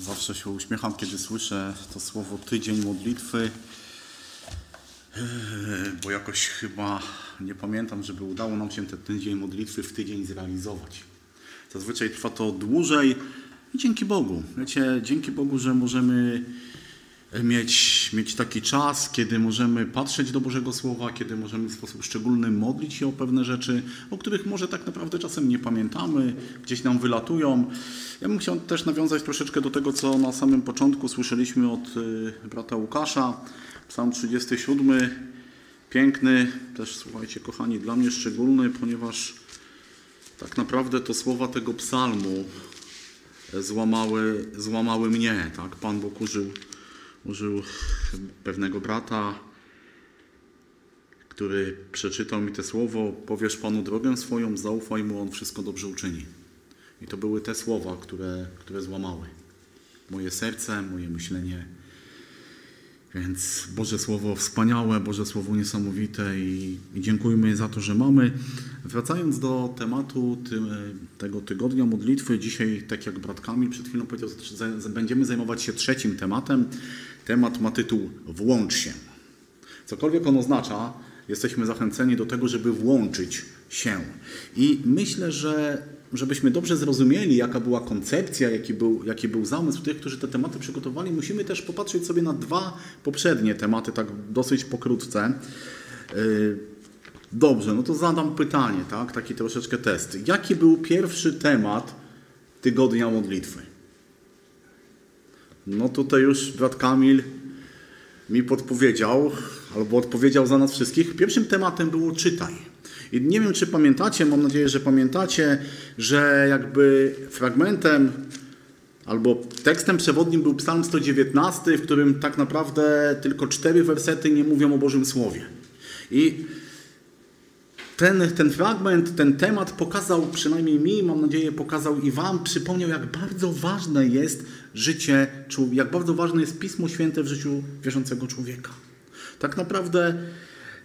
Zawsze się uśmiecham, kiedy słyszę to słowo tydzień modlitwy, Eee, bo jakoś chyba nie pamiętam, żeby udało nam się ten tydzień modlitwy w tydzień zrealizować. Zazwyczaj trwa to dłużej i dzięki Bogu. Wiecie, dzięki Bogu, że możemy mieć, mieć taki czas, kiedy możemy patrzeć do Bożego Słowa, kiedy możemy w sposób szczególny modlić się o pewne rzeczy, o których może tak naprawdę czasem nie pamiętamy, gdzieś nam wylatują. Ja bym chciał też nawiązać troszeczkę do tego, co na samym początku słyszeliśmy od y, brata Łukasza. Psalm 37, piękny, też słuchajcie kochani, dla mnie szczególny, ponieważ tak naprawdę to słowa tego psalmu złamały, złamały mnie. Tak? Pan Bóg użył użył pewnego brata, który przeczytał mi te słowo: Powiesz Panu drogę swoją, zaufaj mu, on wszystko dobrze uczyni. I to były te słowa, które, które złamały moje serce, moje myślenie. Więc Boże Słowo wspaniałe, Boże Słowo niesamowite i, i dziękujmy za to, że mamy. Wracając do tematu tego tygodnia modlitwy, dzisiaj, tak jak brat Kamil przed chwilą powiedział, będziemy zajmować się trzecim tematem. Temat ma tytuł Włącz się. Cokolwiek on oznacza, jesteśmy zachęceni do tego, żeby włączyć się. I myślę, że żebyśmy dobrze zrozumieli, jaka była koncepcja, jaki był, jaki był zamysł tych, którzy te tematy przygotowali, musimy też popatrzeć sobie na dwa poprzednie tematy, tak dosyć pokrótce. Yy, dobrze, no to zadam pytanie, tak? taki troszeczkę test. Jaki był pierwszy temat tygodnia modlitwy? No tutaj już brat Kamil mi podpowiedział, albo odpowiedział za nas wszystkich. Pierwszym tematem było czytaj. I nie wiem, czy pamiętacie, mam nadzieję, że pamiętacie, że jakby fragmentem albo tekstem przewodnim był Psalm 119, w którym tak naprawdę tylko cztery wersety nie mówią o Bożym Słowie. I ten, ten fragment, ten temat pokazał, przynajmniej mi, mam nadzieję, pokazał i Wam, przypomniał, jak bardzo ważne jest życie, jak bardzo ważne jest Pismo Święte w życiu wierzącego człowieka. Tak naprawdę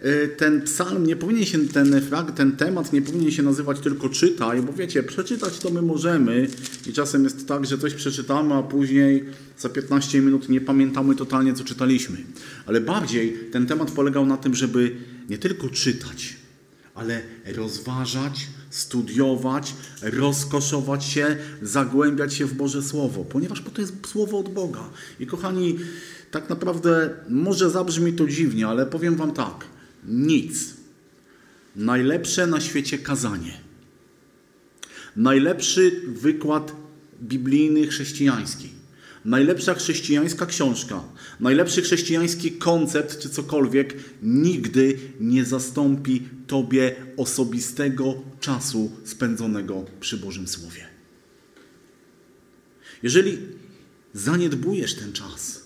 y, ten psalm nie powinien się, ten, ten temat nie powinien się nazywać tylko czytaj, bo wiecie, przeczytać to my możemy i czasem jest tak, że coś przeczytamy, a później za 15 minut nie pamiętamy totalnie, co czytaliśmy. Ale bardziej ten temat polegał na tym, żeby nie tylko czytać, ale rozważać, studiować, rozkoszować się, zagłębiać się w Boże Słowo, ponieważ to jest Słowo od Boga. I kochani, tak naprawdę może zabrzmi to dziwnie, ale powiem Wam tak, nic. Najlepsze na świecie kazanie. Najlepszy wykład biblijny chrześcijański najlepsza chrześcijańska książka, najlepszy chrześcijański koncept czy cokolwiek nigdy nie zastąpi Tobie osobistego czasu spędzonego przy Bożym Słowie. Jeżeli zaniedbujesz ten czas,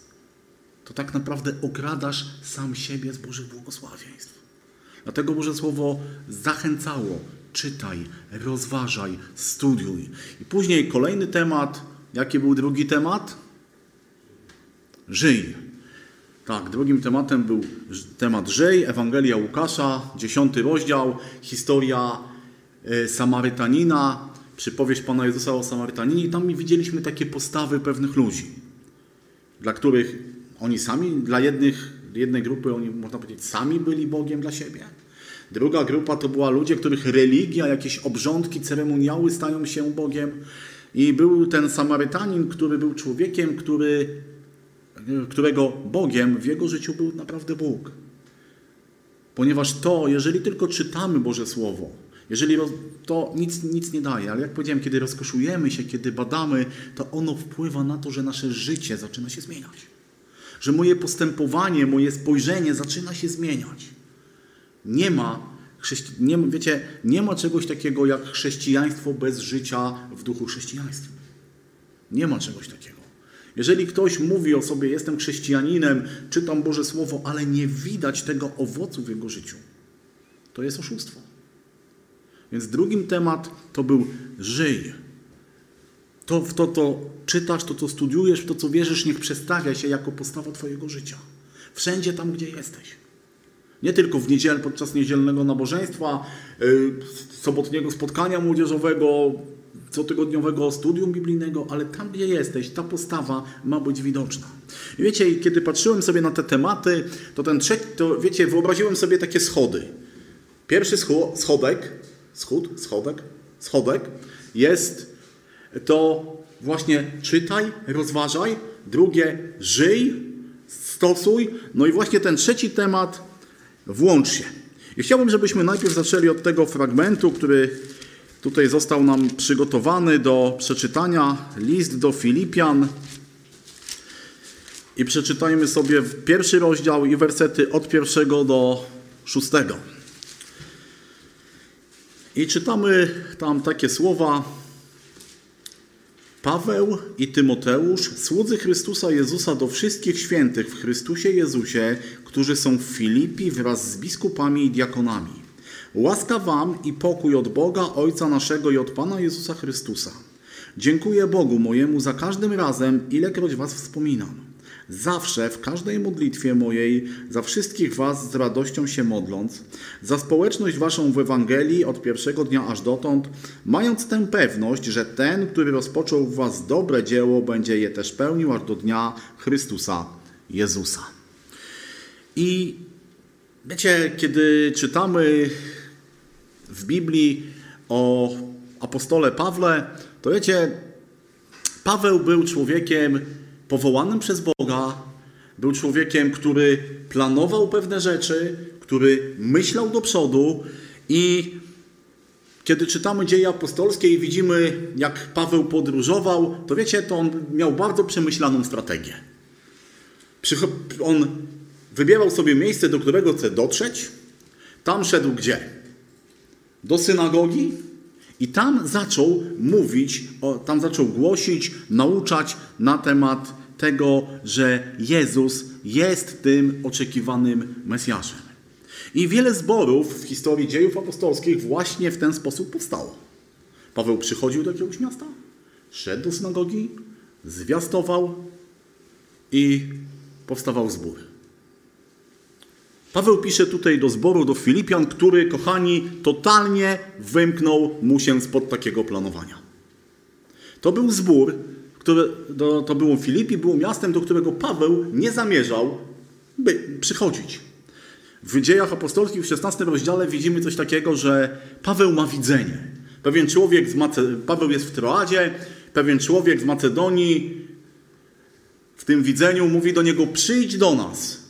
to tak naprawdę okradasz sam siebie z Bożych błogosławieństw. Dlatego Boże Słowo zachęcało, czytaj, rozważaj, studiuj. I później kolejny temat, jaki był drugi temat? Żyj. Tak, drugim tematem był temat Żyj, Ewangelia Łukasza, dziesiąty rozdział, historia e, Samarytanina, przypowieść Pana Jezusa o Samarytaninie tam widzieliśmy takie postawy pewnych ludzi, dla których oni sami, dla jednych, jednej grupy oni, można powiedzieć, sami byli Bogiem dla siebie. Druga grupa to była ludzie, których religia, jakieś obrządki, ceremoniały stają się Bogiem. I był ten Samarytanin, który był człowiekiem, który którego Bogiem w jego życiu był naprawdę Bóg. Ponieważ to, jeżeli tylko czytamy Boże Słowo, jeżeli to nic, nic nie daje, ale jak powiedziałem, kiedy rozkoszujemy się, kiedy badamy, to ono wpływa na to, że nasze życie zaczyna się zmieniać. Że moje postępowanie, moje spojrzenie zaczyna się zmieniać. Nie ma, nie, wiecie, nie ma czegoś takiego jak chrześcijaństwo bez życia w duchu chrześcijaństwa. Nie ma czegoś takiego. Jeżeli ktoś mówi o sobie, jestem chrześcijaninem, czytam Boże Słowo, ale nie widać tego owocu w jego życiu, to jest oszustwo. Więc drugim temat to był żyj. To, w to, to czytasz, to, co studiujesz, w to, co wierzysz, niech przestawia się jako postawa Twojego życia. Wszędzie tam, gdzie jesteś. Nie tylko w niedzielę, podczas niedzielnego nabożeństwa, yy, sobotniego spotkania młodzieżowego, cotygodniowego studium biblijnego, ale tam, gdzie jesteś, ta postawa ma być widoczna. I wiecie, kiedy patrzyłem sobie na te tematy, to ten trzeci, to wiecie, wyobraziłem sobie takie schody. Pierwszy schodek, schód, schodek, schodek jest to właśnie czytaj, rozważaj, drugie żyj, stosuj, no i właśnie ten trzeci temat włącz się. I chciałbym, żebyśmy najpierw zaczęli od tego fragmentu, który tutaj został nam przygotowany do przeczytania. List do Filipian. I przeczytajmy sobie pierwszy rozdział i wersety od pierwszego do szóstego. I czytamy tam takie słowa. Paweł i Tymoteusz, słudzy Chrystusa Jezusa do wszystkich świętych w Chrystusie Jezusie, którzy są w Filipi wraz z biskupami i diakonami. Łaska wam i pokój od Boga, Ojca naszego i od Pana Jezusa Chrystusa. Dziękuję Bogu mojemu za każdym razem, ilekroć was wspominam Zawsze, w każdej modlitwie mojej, za wszystkich Was z radością się modląc, za społeczność Waszą w Ewangelii od pierwszego dnia aż dotąd, mając tę pewność, że ten, który rozpoczął w Was dobre dzieło, będzie je też pełnił aż do dnia Chrystusa Jezusa. I wiecie, kiedy czytamy w Biblii o apostole Pawle, to wiecie, Paweł był człowiekiem powołanym przez Boga, był człowiekiem, który planował pewne rzeczy, który myślał do przodu i kiedy czytamy dzieje apostolskie i widzimy, jak Paweł podróżował, to wiecie, to on miał bardzo przemyślaną strategię. On wybierał sobie miejsce, do którego chce dotrzeć. Tam szedł gdzie? Do synagogi, i tam zaczął mówić, tam zaczął głosić, nauczać na temat tego, że Jezus jest tym oczekiwanym Mesjaszem. I wiele zborów w historii dziejów apostolskich właśnie w ten sposób powstało. Paweł przychodził do jakiegoś miasta, szedł do synagogi, zwiastował i powstawał zbór. Paweł pisze tutaj do zboru, do Filipian, który, kochani, totalnie wymknął mu się spod takiego planowania. To był zbór, który, do, to było Filipi, było miastem, do którego Paweł nie zamierzał by przychodzić. W dziejach apostolskich w 16 rozdziale widzimy coś takiego, że Paweł ma widzenie. Pewien człowiek z Mace... Paweł jest w Troadzie, pewien człowiek z Macedonii w tym widzeniu mówi do niego: przyjdź do nas.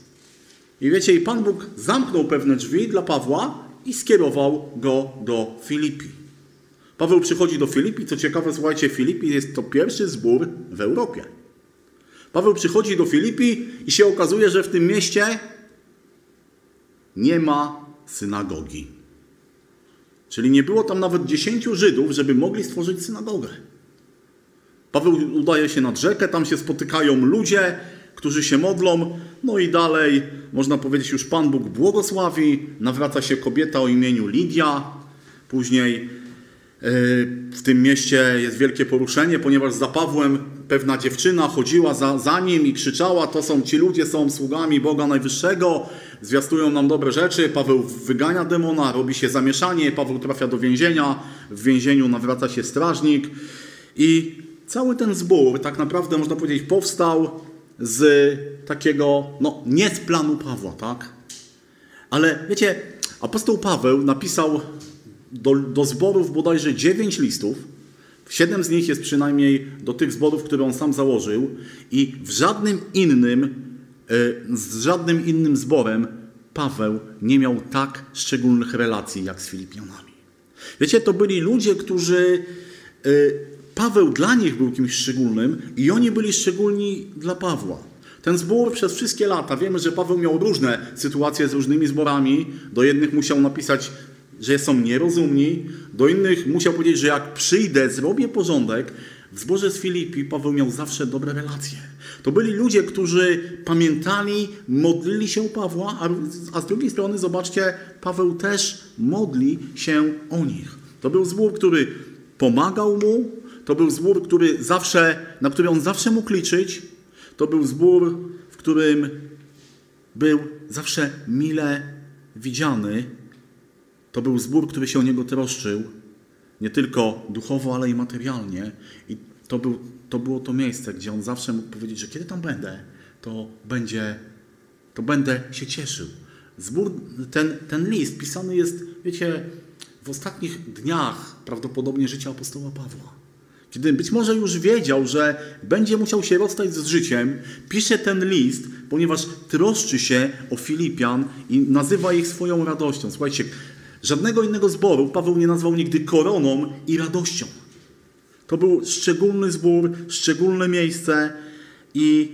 I wiecie, i Pan Bóg zamknął pewne drzwi dla Pawła i skierował go do Filipi. Paweł przychodzi do Filipi. Co ciekawe, słuchajcie, Filipi jest to pierwszy zbór w Europie. Paweł przychodzi do Filipi i się okazuje, że w tym mieście nie ma synagogi. Czyli nie było tam nawet dziesięciu Żydów, żeby mogli stworzyć synagogę. Paweł udaje się nad rzekę, tam się spotykają ludzie, którzy się modlą, no i dalej, można powiedzieć, już Pan Bóg błogosławi, nawraca się kobieta o imieniu Lidia, później e, w tym mieście jest wielkie poruszenie, ponieważ za Pawłem pewna dziewczyna chodziła za, za nim i krzyczała: To są ci ludzie, są sługami Boga Najwyższego, zwiastują nam dobre rzeczy. Paweł wygania demona, robi się zamieszanie, Paweł trafia do więzienia, w więzieniu nawraca się strażnik i cały ten zbór, tak naprawdę można powiedzieć, powstał z takiego, no nie z planu Pawła, tak? Ale wiecie, apostoł Paweł napisał do, do zborów bodajże dziewięć listów. Siedem z nich jest przynajmniej do tych zborów, które on sam założył, i w żadnym innym, e, z żadnym innym zborem Paweł nie miał tak szczególnych relacji jak z Filipianami. Wiecie, to byli ludzie, którzy e, Paweł dla nich był kimś szczególnym i oni byli szczególni dla Pawła. Ten zbór przez wszystkie lata, wiemy, że Paweł miał różne sytuacje z różnymi zborami. Do jednych musiał napisać, że są nierozumni, do innych musiał powiedzieć, że jak przyjdę, zrobię porządek. W zborze z Filipi Paweł miał zawsze dobre relacje. To byli ludzie, którzy pamiętali, modlili się Pawła, a, z drugiej strony, zobaczcie, Paweł też modli się o nich. To był zbór, który pomagał mu, to był zbór, który zawsze, na który on zawsze mógł liczyć. To był zbór, w którym był zawsze mile widziany. To był zbór, który się o niego troszczył. nie tylko duchowo, ale i materialnie. I to, był, to było to miejsce, gdzie on zawsze mógł powiedzieć, że kiedy tam będę, to będzie, to będę się cieszył. Zbór, ten, ten list pisany jest, wiecie, w ostatnich dniach prawdopodobnie życia apostoła Pawła. Kiedy być może już wiedział, że będzie musiał się rozstać z życiem, pisze ten list, ponieważ troszczy się o Filipian i nazywa ich swoją radością. Słuchajcie, żadnego innego zboru Paweł nie nazwał nigdy koroną i radością. To był szczególny zbór, szczególne miejsce i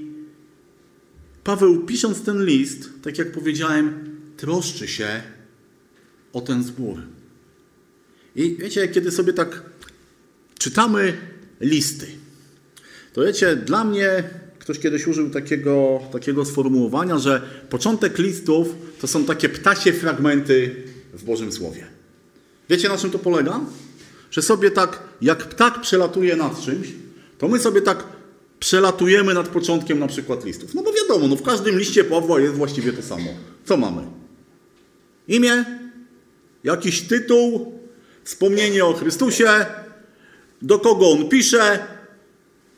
Paweł pisząc ten list, tak jak powiedziałem, troszczy się o ten zbór. I wiecie, kiedy sobie tak czytamy listy, to wiecie, dla mnie ktoś kiedyś użył takiego, takiego sformułowania, że początek listów to są takie ptasie fragmenty w Bożym Słowie. Wiecie, na czym to polega? Że sobie tak, jak ptak przelatuje nad czymś, to my sobie tak przelatujemy nad początkiem na przykład listów. No bo wiadomo, no w każdym liście Pawła jest właściwie to samo. Co mamy? Imię, jakiś tytuł, wspomnienie o Chrystusie, do kogo on pisze,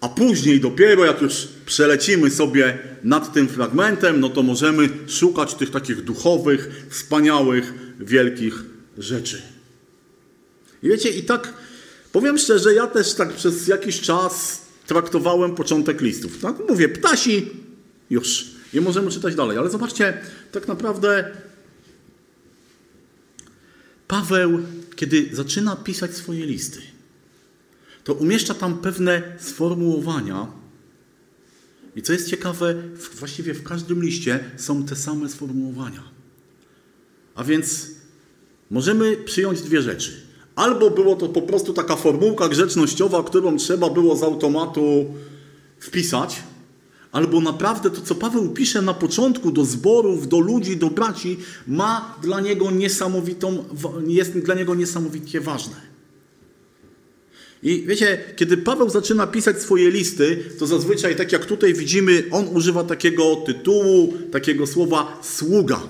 a później dopiero jak już przelecimy sobie nad tym fragmentem, no to możemy szukać tych takich duchowych, wspaniałych, wielkich rzeczy. I wiecie, i tak powiem szczerze, ja też tak przez jakiś czas traktowałem początek listów. Tak mówię, ptasi, już. I możemy czytać dalej. Ale zobaczcie, tak naprawdę Paweł, kiedy zaczyna pisać swoje listy, to umieszcza tam pewne sformułowania. I co jest ciekawe, właściwie w każdym liście są te same sformułowania. A więc możemy przyjąć dwie rzeczy. Albo było to po prostu taka formułka grzecznościowa, którą trzeba było z automatu wpisać, albo naprawdę to, co Paweł pisze na początku do zborów, do ludzi, do braci, ma dla niego niesamowitą, jest dla niego niesamowicie ważne. I wiecie, kiedy Paweł zaczyna pisać swoje listy, to zazwyczaj, tak jak tutaj widzimy, on używa takiego tytułu, takiego słowa sługa.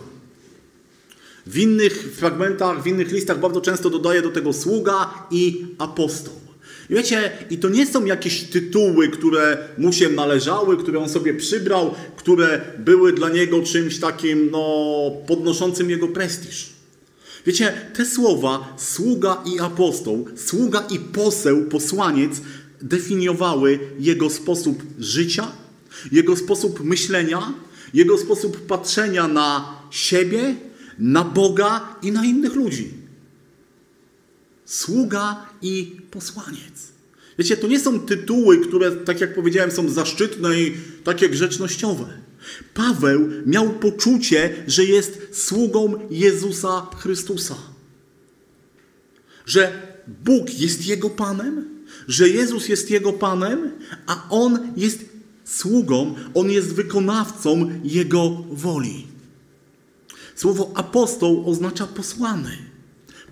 W innych fragmentach, w innych listach bardzo często dodaje do tego sługa i apostoł. I wiecie, i to nie są jakieś tytuły, które mu się należały, które on sobie przybrał, które były dla niego czymś takim, no, podnoszącym jego prestiż. Wiecie, te słowa sługa i apostoł, sługa i poseł, posłaniec definiowały jego sposób życia, jego sposób myślenia, jego sposób patrzenia na siebie, na Boga i na innych ludzi. Sługa i posłaniec. Wiecie, to nie są tytuły, które, tak jak powiedziałem, są zaszczytne i takie grzecznościowe. Paweł miał poczucie, że jest sługą Jezusa Chrystusa. Że Bóg jest jego Panem, że Jezus jest jego Panem, a on jest sługą, on jest wykonawcą jego woli. Słowo apostoł oznacza posłany,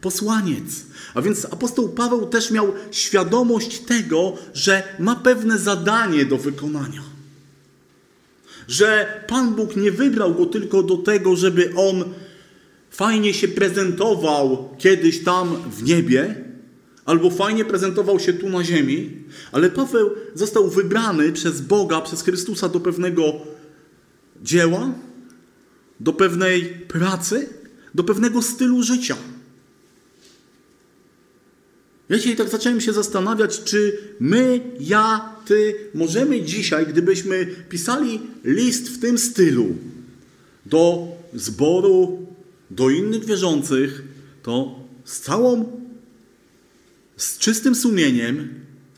posłaniec. A więc apostoł Paweł też miał świadomość tego, że ma pewne zadanie do wykonania. Że Pan Bóg nie wybrał go tylko do tego, żeby on fajnie się prezentował kiedyś tam w niebie, albo fajnie prezentował się tu na ziemi, ale Paweł został wybrany przez Boga, przez Chrystusa do pewnego dzieła, do pewnej pracy, do pewnego stylu życia. Wiecie, i tak zacząłem się zastanawiać, czy my, ja, ty możemy dzisiaj, gdybyśmy pisali list w tym stylu do zboru, do innych wierzących, to z całą, z czystym sumieniem,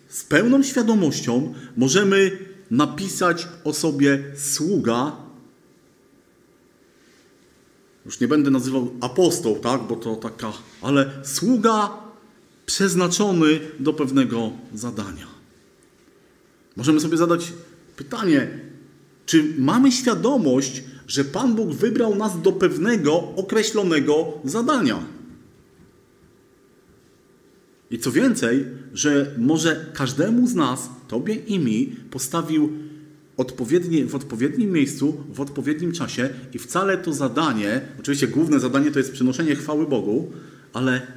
z pełną świadomością możemy napisać o sobie sługa. Już nie będę nazywał apostoł, tak, bo to taka, ale sługa przeznaczony do pewnego zadania. Możemy sobie zadać pytanie, czy mamy świadomość, że Pan Bóg wybrał nas do pewnego określonego zadania? I co więcej, że może każdemu z nas, Tobie i mi, postawił odpowiednie, w odpowiednim miejscu, w odpowiednim czasie i wcale to zadanie, oczywiście główne zadanie to jest przynoszenie chwały Bogu, ale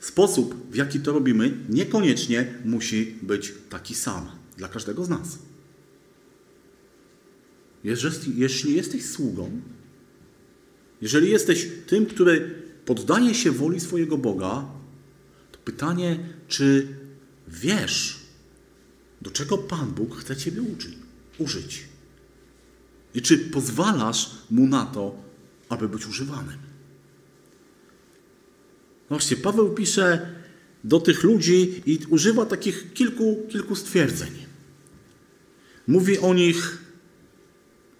sposób, w jaki to robimy, niekoniecznie musi być taki sam dla każdego z nas. Jeśli jesteś sługą, jeżeli jesteś tym, który poddaje się woli swojego Boga, to pytanie, czy wiesz, do czego Pan Bóg chce Ciebie uczyć, użyć? I czy pozwalasz Mu na to, aby być używanym? Właśnie, Paweł pisze do tych ludzi i używa takich kilku, kilku stwierdzeń. Mówi o nich,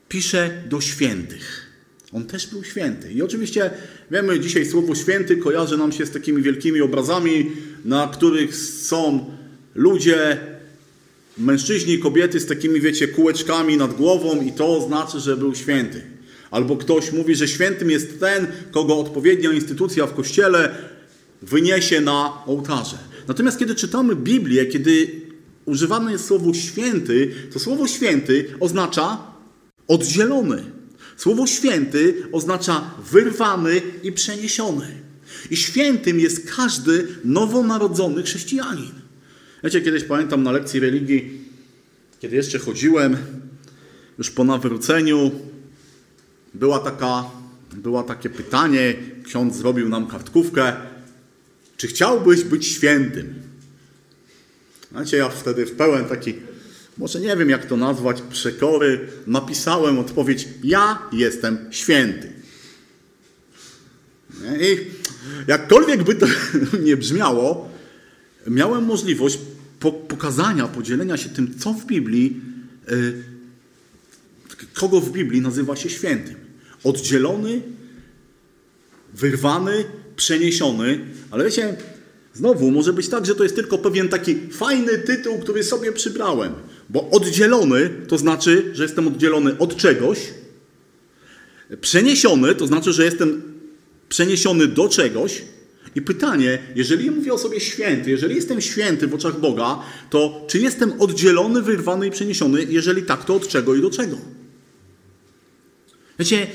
pisze do świętych. On też był święty. I oczywiście wiemy, dzisiaj słowo święty kojarzy nam się z takimi wielkimi obrazami, na których są ludzie, mężczyźni kobiety z takimi, wiecie, kółeczkami nad głową i to znaczy, że był święty. Albo ktoś mówi, że świętym jest ten, kogo odpowiednia instytucja w kościele wyniesie na ołtarze. Natomiast kiedy czytamy Biblię, kiedy używane jest słowo święty, to słowo święty oznacza oddzielony. Słowo święty oznacza wyrwany i przeniesiony. I świętym jest każdy nowonarodzony chrześcijanin. Wiecie, kiedyś pamiętam na lekcji religii, kiedy jeszcze chodziłem, już po nawróceniu, była taka, była takie pytanie, ksiądz zrobił nam kartkówkę, czy chciałbyś być świętym? Znacie, ja wtedy w pełen taki, może nie wiem jak to nazwać, przekory, napisałem odpowiedź: Ja jestem święty. I jakkolwiek by to nie brzmiało, miałem możliwość pokazania, podzielenia się tym, co w Biblii, y, kogo w Biblii nazywa się świętym. Oddzielony, wyrwany, przeniesiony, ale wiecie, znowu może być tak, że to jest tylko pewien taki fajny tytuł, który sobie przybrałem. Bo oddzielony to znaczy, że jestem oddzielony od czegoś. Przeniesiony to znaczy, że jestem przeniesiony do czegoś. I pytanie, jeżeli mówię o sobie święty, jeżeli jestem święty w oczach Boga, to czy jestem oddzielony, wyrwany i przeniesiony? Jeżeli tak, to od czego i do czego? Wiecie,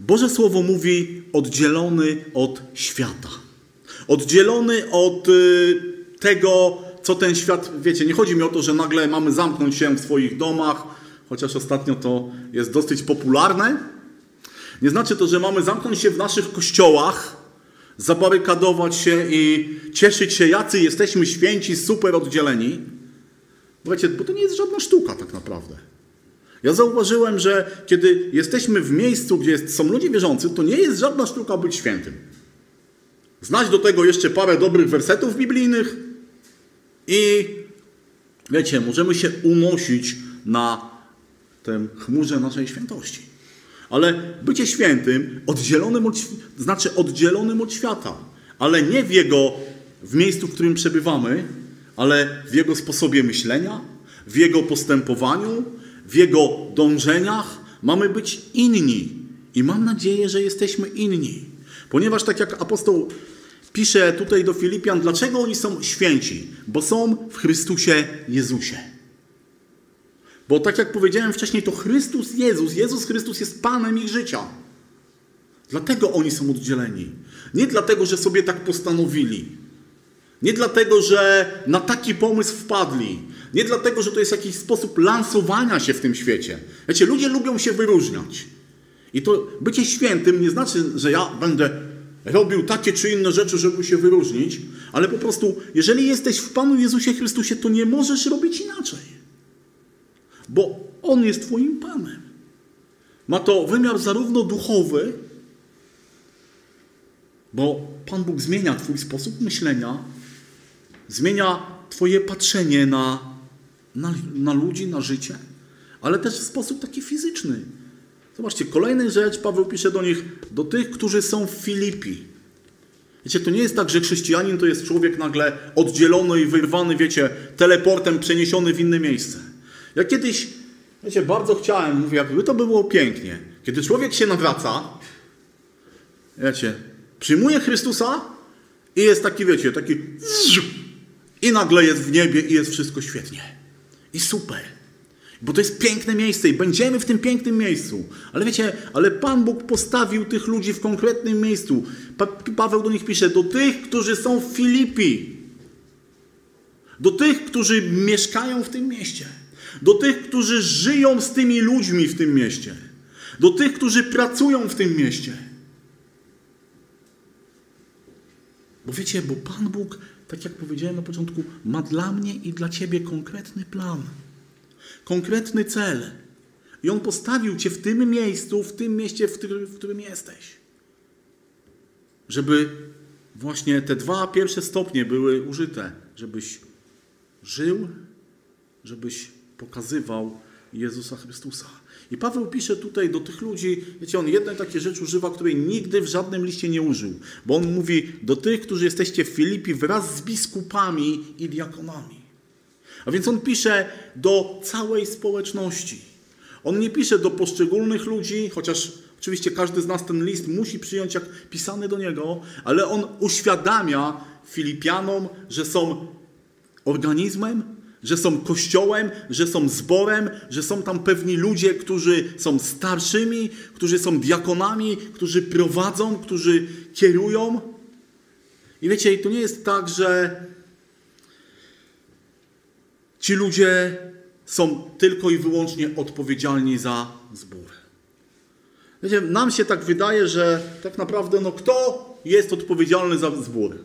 Boże Słowo mówi oddzielony od świata. Oddzielony od y, tego, co ten świat, wiecie, nie chodzi mi o to, że nagle mamy zamknąć się w swoich domach, chociaż ostatnio to jest dosyć popularne. Nie znaczy to, że mamy zamknąć się w naszych kościołach, zabarykadować się i cieszyć się, jacy jesteśmy święci, super oddzieleni. Wiecie, bo to nie jest żadna sztuka tak naprawdę. Ja zauważyłem, że kiedy jesteśmy w miejscu, gdzie są ludzie wierzący, to nie jest żadna sztuka być świętym. Znać do tego jeszcze parę dobrych wersetów biblijnych i wiecie, możemy się unosić na tym chmurze naszej świętości. Ale bycie świętym oddzielonym od, znaczy oddzielonym od świata, ale nie w jego w miejscu, w którym przebywamy, ale w jego sposobie myślenia, w jego postępowaniu, w Jego dążeniach mamy być inni. I mam nadzieję, że jesteśmy inni. Ponieważ tak jak apostoł pisze tutaj do Filipian, dlaczego oni są święci? Bo są w Chrystusie Jezusie. Bo tak jak powiedziałem wcześniej, to Chrystus Jezus, Jezus Chrystus jest Panem ich życia. Dlatego oni są oddzieleni. Nie dlatego, że sobie tak postanowili. Nie dlatego, że na taki pomysł wpadli. Nie dlatego, że to jest jakiś sposób lansowania się w tym świecie. Wiecie, ludzie lubią się wyróżniać. I to bycie świętym nie znaczy, że ja będę robił takie czy inne rzeczy, żeby się wyróżnić, ale po prostu, jeżeli jesteś w Panu Jezusie Chrystusie, to nie możesz robić inaczej. Bo On jest Twoim Panem. Ma to wymiar zarówno duchowy, bo Pan Bóg zmienia Twój sposób myślenia, zmienia Twoje patrzenie na na, na ludzi, na życie, ale też w sposób taki fizyczny. Zobaczcie, kolejna rzecz, Paweł pisze do nich, do tych, którzy są w Filipi. Wiecie, to nie jest tak, że chrześcijanin to jest człowiek nagle oddzielony i wyrwany, wiecie, teleportem przeniesiony w inne miejsce. Ja kiedyś, wiecie, bardzo chciałem, mówię, jakby to było pięknie. Kiedy człowiek się nawraca, wiecie, przyjmuje Chrystusa i jest taki, wiecie, taki i nagle jest w niebie i jest wszystko świetnie. I super. Bo to jest piękne miejsce i będziemy w tym pięknym miejscu. Ale wiecie, ale Pan Bóg postawił tych ludzi w konkretnym miejscu. Pa Paweł do nich pisze, do tych, którzy są w Filipi. Do tych, którzy mieszkają w tym mieście. Do tych, którzy żyją z tymi ludźmi w tym mieście. Do tych, którzy pracują w tym mieście. Bo wiecie, bo Pan Bóg, tak jak powiedziałem na początku, ma dla mnie i dla ciebie konkretny plan konkretny cel. I On postawił Cię w tym miejscu, w tym mieście, w którym, w którym jesteś. Żeby właśnie te dwa pierwsze stopnie były użyte, żebyś żył, żebyś pokazywał Jezusa Chrystusa. I Paweł pisze tutaj do tych ludzi, wiecie, on jednej takiej rzeczy używa, której nigdy w żadnym liście nie użył. Bo on mówi do tych, którzy jesteście w Filipi wraz z biskupami i diakonami. A więc on pisze do całej społeczności. On nie pisze do poszczególnych ludzi, chociaż oczywiście każdy z nas ten list musi przyjąć jak pisany do niego, ale on uświadamia Filipianom, że są organizmem, że są kościołem, że są zborem, że są tam pewni ludzie, którzy są starszymi, którzy są diakonami, którzy prowadzą, którzy kierują. I wiecie, to nie jest tak, że Ci ludzie są tylko i wyłącznie odpowiedzialni za zbór. Wiecie, nam się tak wydaje, że tak naprawdę no, kto jest odpowiedzialny za zbór?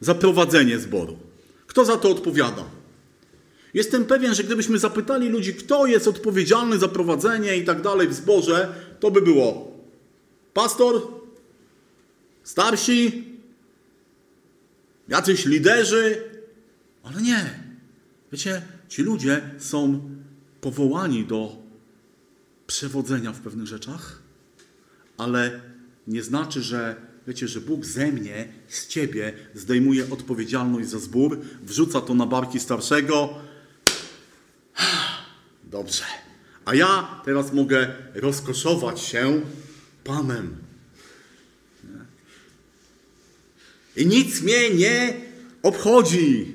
Za prowadzenie zboru. Kto za to odpowiada? Jestem pewien, że gdybyśmy zapytali ludzi, kto jest odpowiedzialny za prowadzenie i tak dalej w zborze, to by było pastor, starsi, jacyś liderzy, ale nie. Wiecie, ci ludzie są powołani do przewodzenia w pewnych rzeczach, ale nie znaczy, że wiecie, że Bóg ze mnie, z ciebie zdejmuje odpowiedzialność za zbór, wrzuca to na barki starszego. Dobrze. A ja teraz mogę rozkoszować się Panem. I nic mnie nie obchodzi.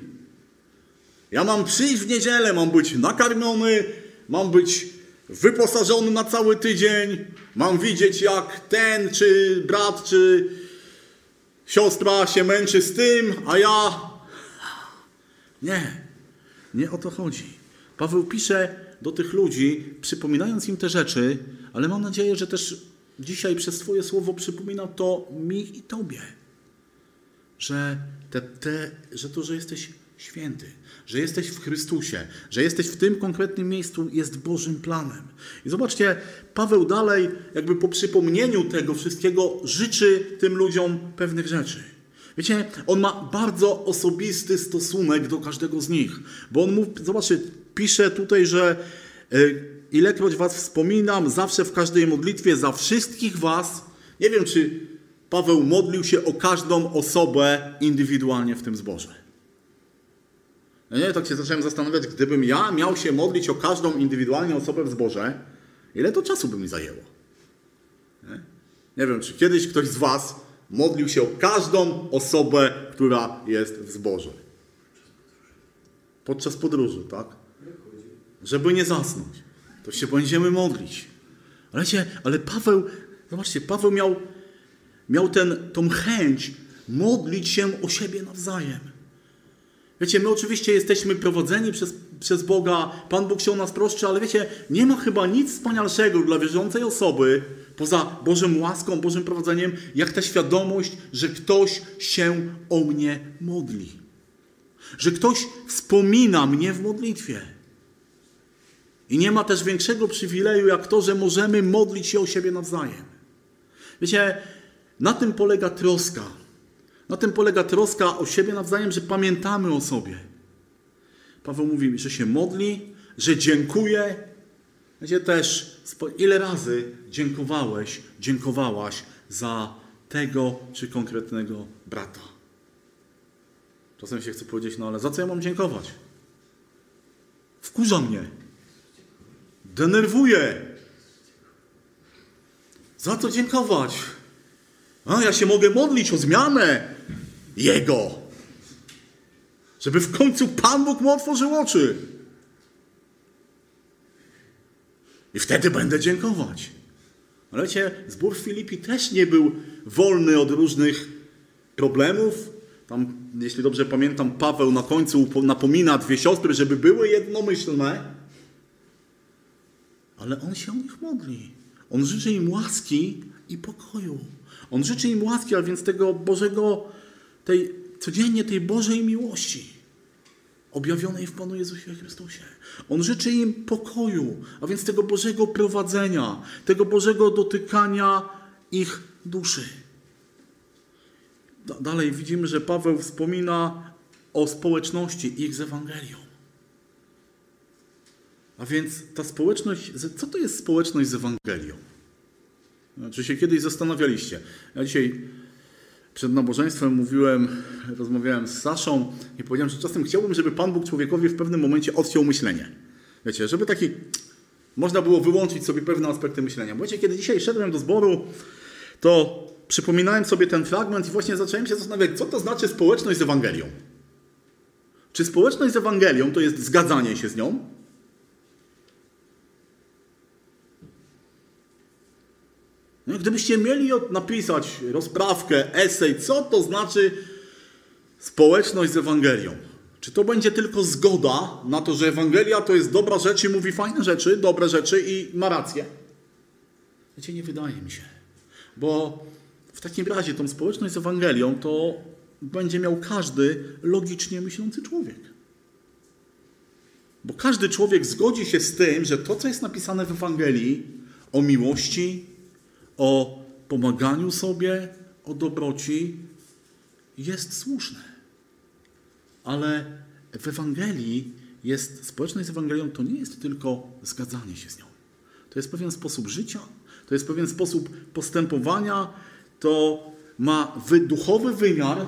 Ja mam przyjść w niedzielę, mam być nakarmiony, mam być wyposażony na cały tydzień, mam widzieć jak ten, czy brat, czy siostra się męczy z tym, a ja. Nie, nie o to chodzi. Paweł pisze do tych ludzi, przypominając im te rzeczy, ale mam nadzieję, że też dzisiaj przez Twoje słowo przypomina to mi i Tobie, że, te, te, że to, że jesteś święty, że jesteś w Chrystusie, że jesteś w tym konkretnym miejscu, jest Bożym planem. I zobaczcie, Paweł dalej, jakby po przypomnieniu tego wszystkiego, życzy tym ludziom pewnych rzeczy. Wiecie, on ma bardzo osobisty stosunek do każdego z nich, bo on mówi, zobaczcie, pisze tutaj, że e, ilekroć was wspominam, zawsze w każdej modlitwie za wszystkich was, nie wiem, czy Paweł modlił się o każdą osobę indywidualnie w tym zborze. No nie, tak się zacząłem zastanawiać, gdybym ja miał się modlić o każdą indywidualnie osobę w zborze, ile to czasu by mi zajęło? Nie? nie wiem, czy kiedyś ktoś z Was modlił się o każdą osobę, która jest w zborze. Podczas podróży, tak? Żeby nie zasnąć. To się będziemy modlić. Ale, wiecie, ale Paweł, zobaczcie, Paweł miał, miał ten, tą chęć modlić się o siebie nawzajem. Wiecie, my oczywiście jesteśmy prowadzeni przez, przez Boga, Pan Bóg się o nas troszczy, ale wiecie, nie ma chyba nic wspanialszego dla wierzącej osoby, poza Bożym łaską, Bożym prowadzeniem, jak ta świadomość, że ktoś się o mnie modli. Że ktoś wspomina mnie w modlitwie. I nie ma też większego przywileju, jak to, że możemy modlić się o siebie nawzajem. Wiecie, na tym polega troska. Na tym polega troska o siebie nawzajem, że pamiętamy o sobie. Paweł mówi, że się modli, że dziękuję. Wiecie też, ile razy dziękowałeś, dziękowałaś za tego czy konkretnego brata. Czasem się chce powiedzieć, no ale za co ja mam dziękować? Wkurza mnie. Denerwuje. Za co dziękować? A ja się mogę modlić o zmianę. Jego. Żeby w końcu Pan Bóg mu otworzył oczy. I wtedy będę dziękować. Ale wiecie, zbór Filipi też nie był wolny od różnych problemów. Tam, jeśli dobrze pamiętam, Paweł na końcu napomina dwie siostry, żeby były jednomyślne. Ale on się o nich modli. On życzy im łaski i pokoju. On życzy im łaski, a więc tego Bożego, tej codziennie tej Bożej miłości objawionej w Panu Jezusie Chrystusie. On życzy im pokoju, a więc tego Bożego prowadzenia, tego Bożego dotykania ich duszy. Dalej widzimy, że Paweł wspomina o społeczności ich z Ewangelią. A więc ta społeczność, co to jest społeczność z Ewangelią? Czy się kiedyś zastanawialiście? Ja dzisiaj przed nabożeństwem mówiłem, rozmawiałem z Saszą i powiedziałem, że czasem chciałbym, żeby Pan Bóg człowiekowi w pewnym momencie odciął myślenie. Wiecie, żeby taki, można było wyłączyć sobie pewne aspekty myślenia. Bo wiecie, kiedy dzisiaj szedłem do zboru, to przypominałem sobie ten fragment i właśnie zacząłem się zastanawiać, co to znaczy społeczność z Ewangelią. Czy społeczność z Ewangelią to jest zgadzanie się z nią? No, gdybyście mieli napisać rozprawkę, esej, co to znaczy społeczność z Ewangelią? Czy to będzie tylko zgoda na to, że Ewangelia to jest dobra rzecz i mówi fajne rzeczy, dobre rzeczy i ma rację? Wiecie, nie wydaje mi się. Bo w takim razie tą społeczność z Ewangelią to będzie miał każdy logicznie myślący człowiek. Bo każdy człowiek zgodzi się z tym, że to, co jest napisane w Ewangelii o miłości, o pomaganiu sobie, o dobroci, jest słuszne. Ale w Ewangelii jest, społeczność z Ewangelią to nie jest tylko zgadzanie się z nią. To jest pewien sposób życia, to jest pewien sposób postępowania, to ma duchowy wymiar,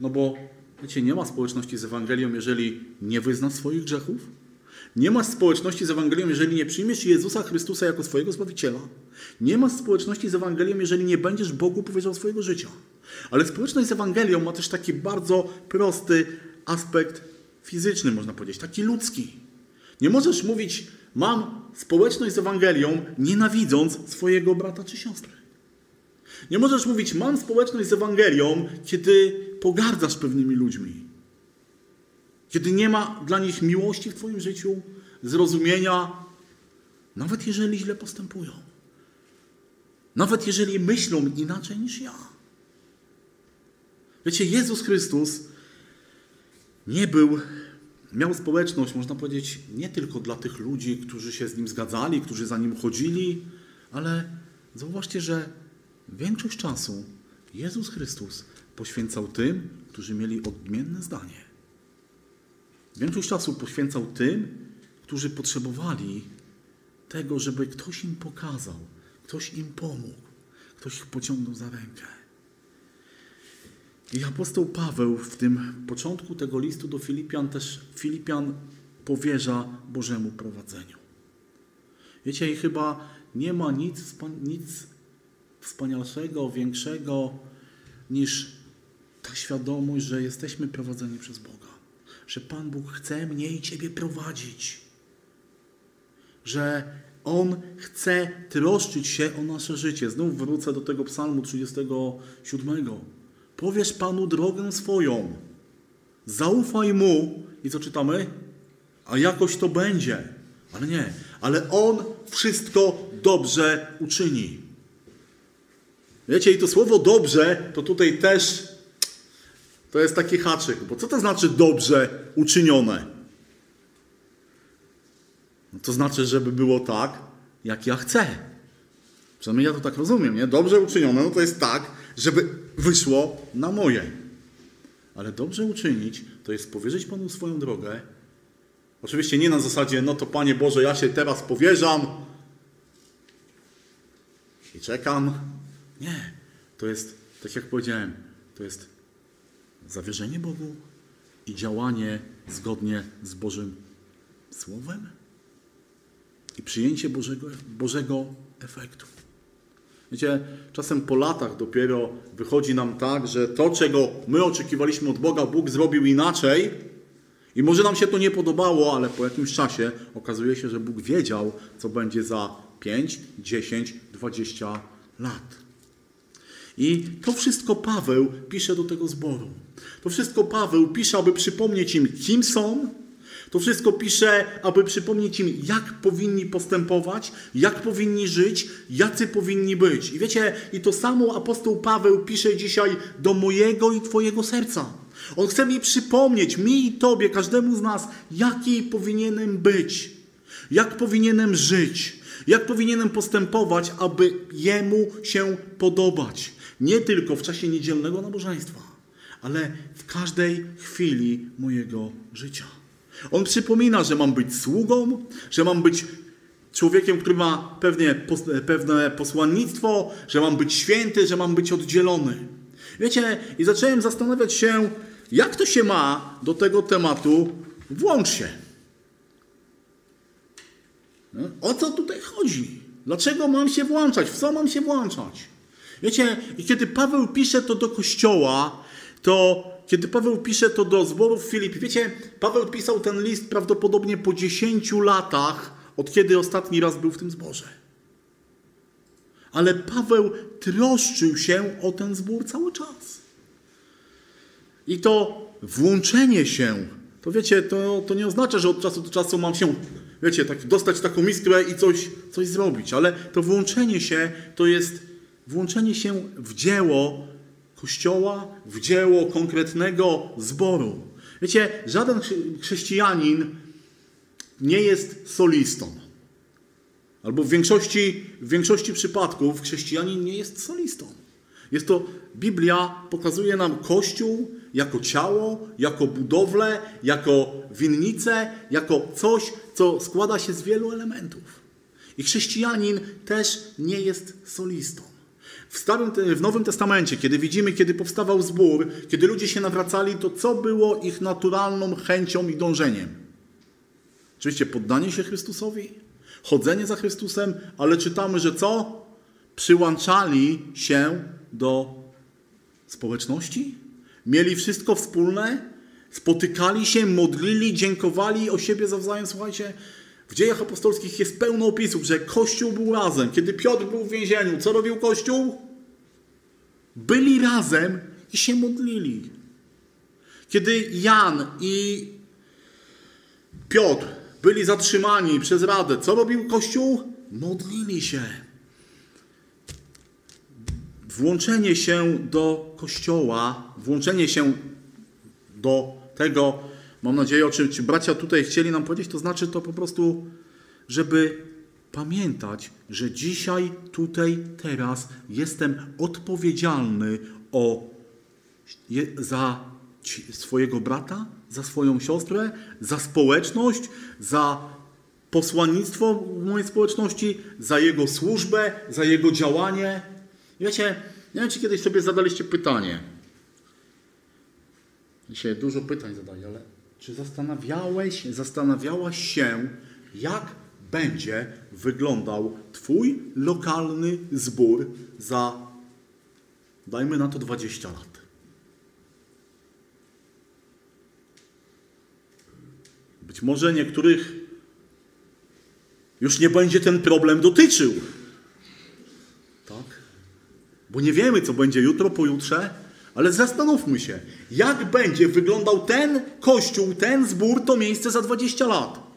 no bo wiecie, nie ma społeczności z Ewangelią, jeżeli nie wyzna swoich grzechów. Nie ma społeczności z Ewangelią, jeżeli nie przyjmiesz Jezusa Chrystusa jako swojego Zbawiciela. Nie ma społeczności z Ewangelią, jeżeli nie będziesz Bogu powiedział swojego życia. Ale społeczność z Ewangelią ma też taki bardzo prosty aspekt fizyczny, można powiedzieć, taki ludzki. Nie możesz mówić, mam społeczność z Ewangelią, nienawidząc swojego brata czy siostry. Nie możesz mówić, mam społeczność z Ewangelią, kiedy pogardzasz pewnymi ludźmi. Kiedy nie ma dla nich miłości w Twoim życiu, zrozumienia, nawet jeżeli źle postępują. Nawet jeżeli myślą inaczej niż ja. Wiecie, Jezus Chrystus nie był, miał społeczność, można powiedzieć, nie tylko dla tych ludzi, którzy się z Nim zgadzali, którzy za Nim chodzili, ale zauważcie, że większość czasu Jezus Chrystus poświęcał tym, którzy mieli odmienne zdanie. Większość czasu poświęcał tym, którzy potrzebowali tego, żeby ktoś im pokazał, ktoś im pomógł, ktoś ich pociągnął za rękę. I apostoł Paweł w tym początku tego listu do Filipian też Filipian powierza Bożemu prowadzeniu. Wiecie, i chyba nie ma nic, nic wspanialszego, większego niż ta świadomość, że jesteśmy prowadzeni przez Boga. Że Pan Bóg chce mnie i Ciebie prowadzić. Że On chce troszczyć się o nasze życie. Znów wrócę do tego psalmu 37. Powiesz Panu drogę swoją. Zaufaj Mu. I co czytamy? A jakoś to będzie. Ale nie. Ale On wszystko dobrze uczyni. Wiecie, i to słowo dobrze, to tutaj też to jest taki haczyk. Bo co to znaczy dobrze uczynione? No to znaczy, żeby było tak, jak ja chcę. Przynajmniej ja to tak rozumiem, nie? Dobrze uczynione, no to jest tak, żeby wyszło na moje. Ale dobrze uczynić, to jest powierzyć Panu swoją drogę. Oczywiście nie na zasadzie, no to Panie Boże, ja się teraz powierzam i czekam. Nie. To jest, tak jak powiedziałem, to jest zawierzenie Bogu i działanie zgodnie z Bożym Słowem i przyjęcie Bożego, Bożego efektu. Wiecie, czasem po latach dopiero wychodzi nam tak, że to, czego my oczekiwaliśmy od Boga, Bóg zrobił inaczej. I może nam się to nie podobało, ale po jakimś czasie okazuje się, że Bóg wiedział, co będzie za 5, 10, 20 lat. I to wszystko Paweł pisze do tego zboru. To wszystko Paweł pisze, aby przypomnieć im, kim są. To wszystko pisze, aby przypomnieć im, jak powinni postępować, jak powinni żyć, jacy powinni być. I wiecie, i to samo apostoł Paweł pisze dzisiaj do mojego i Twojego serca. On chce mi przypomnieć, mi i Tobie, każdemu z nas, jaki powinienem być, jak powinienem żyć, jak powinienem postępować, aby Jemu się podobać. Nie tylko w czasie niedzielnego nabożeństwa, ale w każdej chwili mojego życia. On przypomina, że mam być sługą, że mam być człowiekiem, który ma pewnie, pewne posłannictwo, że mam być święty, że mam być oddzielony. Wiecie, i zacząłem zastanawiać się, jak to się ma do tego tematu włącz się. O co tutaj chodzi? Dlaczego mam się włączać? W co mam się włączać? Wiecie, kiedy Paweł pisze to do kościoła, to kiedy Paweł pisze to do zborów Filip, wiecie, Paweł pisał ten list prawdopodobnie po 10 latach, od kiedy ostatni raz był w tym zborze. Ale Paweł troszczył się o ten zbór cały czas. I to włączenie się, to wiecie, to, to nie oznacza, że od czasu do czasu mam się, wiecie, tak, dostać taką miskrę i coś, coś zrobić, ale to włączenie się to jest włączenie się w dzieło Kościoła, w dzieło konkretnego zboru. Wiecie, żaden chrześcijanin nie jest solistą. Albo w większości, w większości przypadków chrześcijanin nie jest solistą. Jest to, Biblia pokazuje nam Kościół jako ciało, jako budowlę, jako winnicę, jako coś, co składa się z wielu elementów. I chrześcijanin też nie jest solistą. W, Starym, w Nowym Testamencie, kiedy widzimy, kiedy powstawał zbór, kiedy ludzie się nawracali, to co było ich naturalną chęcią i dążeniem? Oczywiście poddanie się Chrystusowi, chodzenie za Chrystusem, ale czytamy, że co? Przyłączali się do społeczności, mieli wszystko wspólne, spotykali się, modlili, dziękowali o siebie zawzajem. Słuchajcie, w dziejach apostolskich jest pełno opisów, że Kościół był razem. Kiedy Piotr był w więzieniu, co robił Kościół? Byli razem i się modlili. Kiedy Jan i Piotr byli zatrzymani przez Radę, co robił Kościół? Modlili się. Włączenie się do Kościoła, włączenie się do tego, mam nadzieję, o czym ci bracia tutaj chcieli nam powiedzieć, to znaczy to po prostu, żeby pamiętać, że dzisiaj, tutaj, teraz jestem odpowiedzialny o, za swojego brata, za swoją siostrę, za społeczność, za posłannictwo w mojej społeczności, za jego służbę, za jego działanie. Wiecie, nie wiem, czy kiedyś sobie zadaliście pytanie. Dzisiaj dużo pytań zadaję, ale czy zastanawiałeś, zastanawiałaś się, jak będzie wyglądał Twój lokalny zbór za, dajmy na to 20 lat? Być może niektórych już nie będzie ten problem dotyczył. Tak? Bo nie wiemy, co będzie jutro, pojutrze, ale zastanówmy się, jak będzie wyglądał ten kościół, ten zbór, to miejsce za 20 lat.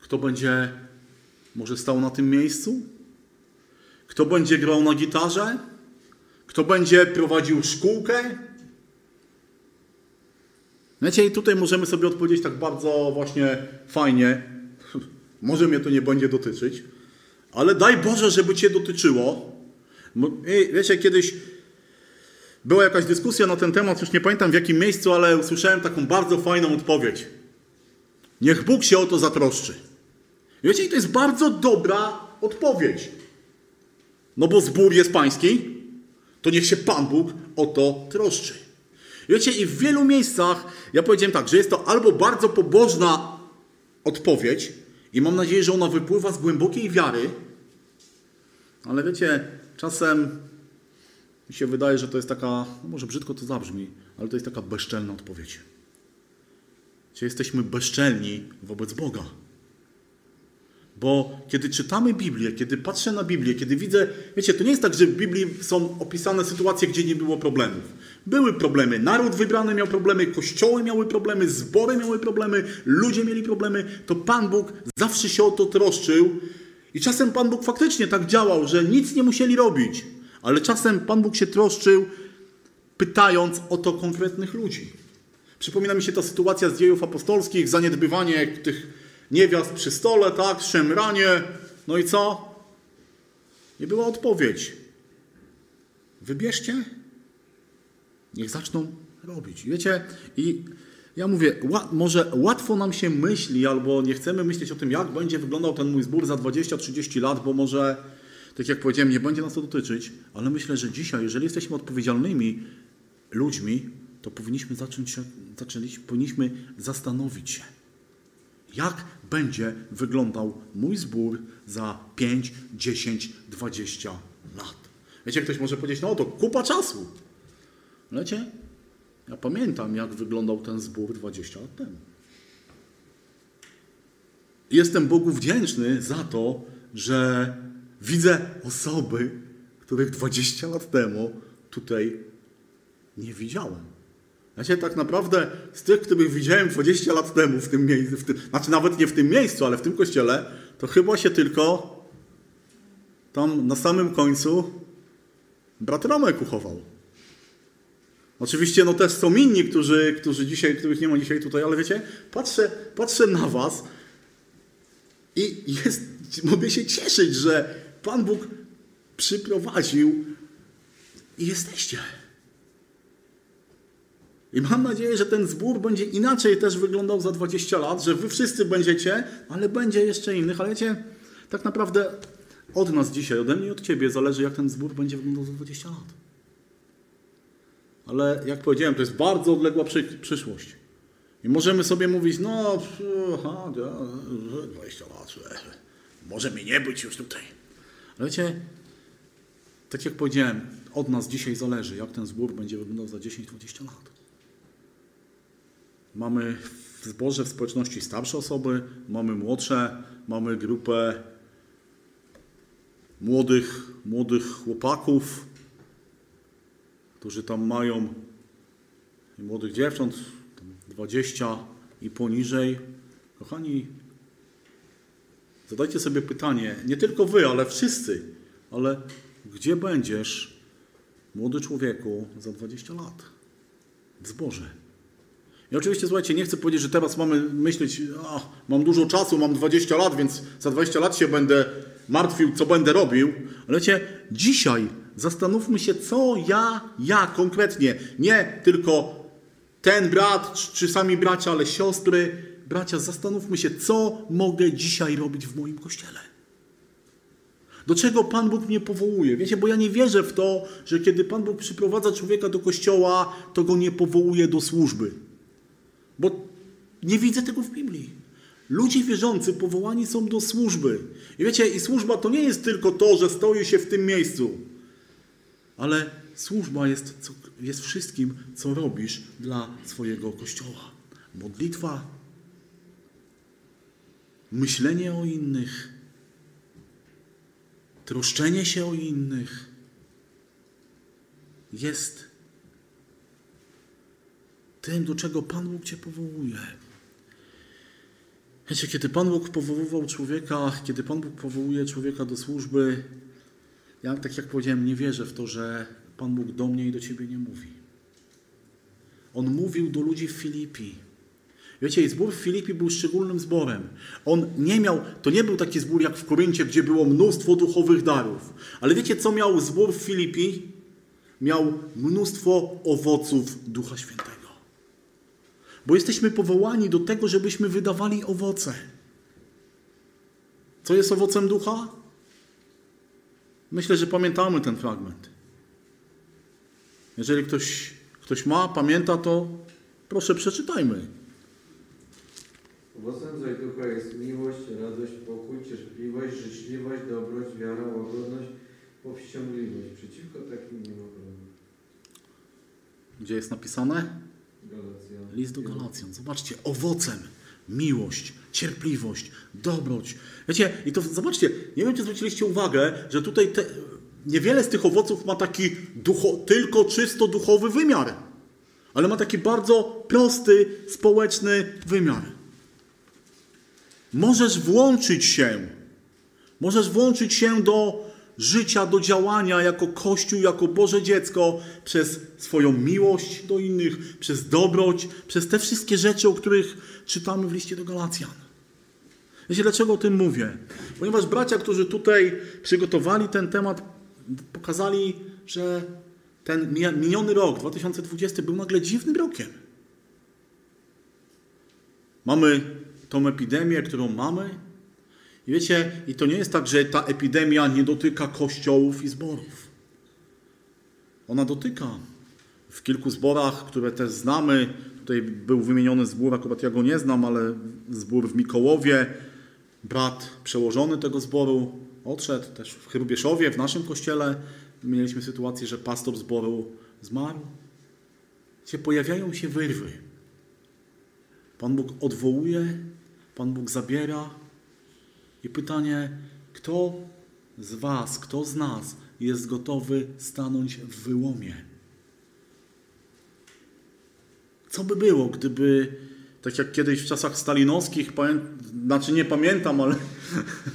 Kto będzie może stał na tym miejscu? Kto będzie grał na gitarze? Kto będzie prowadził szkółkę? Wiecie, i tutaj możemy sobie odpowiedzieć tak bardzo właśnie fajnie. Może mnie to nie będzie dotyczyć, ale daj Boże, żeby Cię dotyczyło. I wiecie, kiedyś była jakaś dyskusja na ten temat, już nie pamiętam w jakim miejscu, ale usłyszałem taką bardzo fajną odpowiedź. Niech Bóg się o to zatroszczy. I to jest bardzo dobra odpowiedź. No bo zbór jest pański, to niech się Pan Bóg o to troszczy. Wiecie, i w wielu miejscach ja powiedziałem tak, że jest to albo bardzo pobożna odpowiedź, i mam nadzieję, że ona wypływa z głębokiej wiary, ale wiecie, czasem Mi się wydaje, że to jest taka, no może brzydko to zabrzmi, ale to jest taka bezczelna odpowiedź. Czy jesteśmy bezczelni wobec Boga? Bo kiedy czytamy Biblię, kiedy patrzę na Biblię, kiedy widzę, wiecie, to nie jest tak, że w Biblii są opisane sytuacje, gdzie nie było problemów. Były problemy. Naród wybrany miał problemy, kościoły miały problemy, zbory miały problemy, ludzie mieli problemy. To Pan Bóg zawsze się o to troszczył. I czasem Pan Bóg faktycznie tak działał, że nic nie musieli robić. Ale czasem Pan Bóg się troszczył, pytając o to konkretnych ludzi. Przypomina mi się ta sytuacja z dziejów apostolskich, zaniedbywanie tych niewiast przy stole, tak, szemranie. No i co? Nie była odpowiedź. Wybierzcie, niech zaczną robić. Wiecie, i ja mówię, ła, może łatwo nam się myśli, albo nie chcemy myśleć o tym, jak będzie wyglądał ten mój zbór za 20-30 lat, bo może, tak jak powiedziałem, nie będzie nas to dotyczyć, ale myślę, że dzisiaj, jeżeli jesteśmy odpowiedzialnymi ludźmi, to powinniśmy zacząć zaczęli, powinniśmy zastanowić się, jak będzie wyglądał mój zbór za 5, 10, 20 lat. Wiecie, ktoś może powiedzieć, no to kupa czasu. Wiecie, ja pamiętam, jak wyglądał ten zbór 20 lat temu. Jestem Bogu wdzięczny za to, że widzę osoby, których 20 lat temu tutaj nie widziałem. Znaczy, tak naprawdę z tych, których widziałem 20 lat temu w tym miejscu, w tym, znaczy nawet nie w tym miejscu, ale w tym kościele, to chyba się tylko tam na samym końcu brat Romek uchował. Oczywiście no też są inni, którzy, którzy dzisiaj, których nie ma dzisiaj tutaj, ale wiecie, patrzę, patrzę na was i jest, mogę się cieszyć, że Pan Bóg przyprowadził i jesteście. I mam nadzieję, że ten zbór będzie inaczej też wyglądał za 20 lat, że wy wszyscy będziecie, ale będzie jeszcze innych. Ale wiecie, tak naprawdę od nas dzisiaj, ode mnie i od ciebie zależy, jak ten zbór będzie wyglądał za 20 lat. Ale jak powiedziałem, to jest bardzo odległa przy, przyszłość. I możemy sobie mówić, no, aha, 20 lat, może mi nie być już tutaj. Ale wiecie, tak jak powiedziałem, od nas dzisiaj zależy, jak ten zbór będzie wyglądał za 10-20 lat. Mamy w zborze, w społeczności starsze osoby, mamy młodsze, mamy grupę młodych, młodych chłopaków, którzy tam mają młodych dziewcząt, 20 i poniżej. Kochani, zadajcie sobie pytanie, nie tylko wy, ale wszyscy, ale gdzie będziesz, młody człowieku, za 20 lat? W zborze. I oczywiście, słuchajcie, nie chcę powiedzieć, że teraz mamy myśleć, a, mam dużo czasu, mam 20 lat, więc za 20 lat się będę martwił, co będę robił. Ale wiecie, dzisiaj zastanówmy się, co ja, ja konkretnie, nie tylko ten brat, czy sami bracia, ale siostry, bracia, zastanówmy się, co mogę dzisiaj robić w moim kościele. Do czego Pan Bóg mnie powołuje? Wiecie, bo ja nie wierzę w to, że kiedy Pan Bóg przyprowadza człowieka do kościoła, to go nie powołuje do służby. Bo nie widzę tego w Biblii. Ludzie wierzący powołani są do służby. I wiecie, i służba to nie jest tylko to, że stoi się w tym miejscu, ale służba jest, jest wszystkim, co robisz dla swojego kościoła. Modlitwa, myślenie o innych, troszczenie się o innych jest tym, do czego Pan Bóg Cię powołuje. Wiecie, kiedy Pan Bóg powoływał człowieka, kiedy Pan Bóg powołuje człowieka do służby, ja tak jak powiedziałem, nie wierzę w to, że Pan Bóg do mnie i do Ciebie nie mówi. On mówił do ludzi w Filipi. Wiecie, zbór w Filipi był szczególnym zborem. On nie miał, to nie był taki zbór jak w Koryncie, gdzie było mnóstwo duchowych darów. Ale wiecie, co miał zbór w Filipi? Miał mnóstwo owoców Ducha Świętego. Bo jesteśmy powołani do tego, żebyśmy wydawali owoce. Co jest owocem ducha? Myślę, że pamiętamy ten fragment. Jeżeli ktoś, ktoś ma, pamięta, to proszę przeczytajmy. Owocem zaś ducha jest miłość, radość, pokój, cierpliwość, życzliwość, dobroć, wiara, łagodność, Powściągliwość. Przeciwko takim nie ma. Gdzie jest napisane? Galacja. List do Galacjan. Zobaczcie, owocem miłość, cierpliwość, dobroć. Wiecie, i to zobaczcie, nie wiem, czy zwróciliście uwagę, że tutaj te, niewiele z tych owoców ma taki ducho, tylko czysto duchowy wymiar, ale ma taki bardzo prosty, społeczny wymiar. Możesz włączyć się, możesz włączyć się do życia, do działania jako Kościół, jako Boże dziecko przez swoją miłość do innych, przez dobroć, przez te wszystkie rzeczy, o których czytamy w liście do Galacjan. Wiecie, dlaczego o tym mówię? Ponieważ bracia, którzy tutaj przygotowali ten temat, pokazali, że ten miniony rok, 2020, był nagle dziwnym rokiem. Mamy tą epidemię, którą mamy, i wiecie, i to nie jest tak, że ta epidemia nie dotyka kościołów i zborów. Ona dotyka. W kilku zborach, które też znamy, tutaj był wymieniony zbór, akurat ja go nie znam, ale zbór w Mikołowie, brat przełożony tego zboru odszedł, też w Chrubieszowie, w naszym kościele mieliśmy sytuację, że pastor zboru zmarł. Wiecie, pojawiają się wyrwy. Pan Bóg odwołuje, Pan Bóg zabiera, i pytanie, kto z Was, kto z nas jest gotowy stanąć w wyłomie? Co by było, gdyby, tak jak kiedyś w czasach stalinowskich, znaczy nie pamiętam, ale,